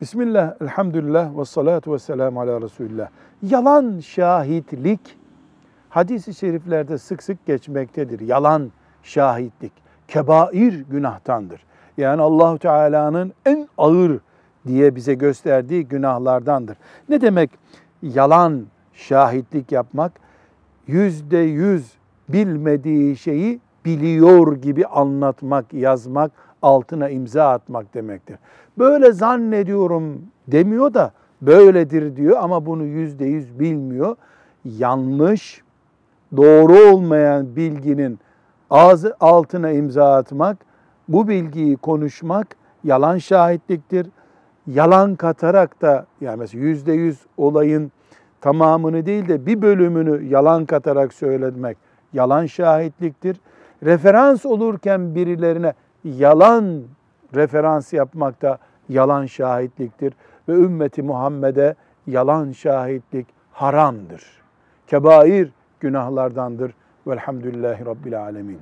Bismillah, elhamdülillah ve salatu ve selamu ala Resulillah. Yalan şahitlik hadis-i şeriflerde sık sık geçmektedir. Yalan şahitlik kebair günahtandır. Yani Allahu Teala'nın en ağır diye bize gösterdiği günahlardandır. Ne demek yalan şahitlik yapmak? Yüzde yüz bilmediği şeyi biliyor gibi anlatmak, yazmak, altına imza atmak demektir. Böyle zannediyorum demiyor da böyledir diyor ama bunu yüzde yüz bilmiyor. Yanlış, doğru olmayan bilginin ağzı altına imza atmak, bu bilgiyi konuşmak yalan şahitliktir. Yalan katarak da yani mesela yüzde yüz olayın tamamını değil de bir bölümünü yalan katarak söylemek yalan şahitliktir. Referans olurken birilerine yalan referans yapmak da yalan şahitliktir. Ve ümmeti Muhammed'e yalan şahitlik haramdır. Kebair günahlardandır. Velhamdülillahi Rabbil Alemin.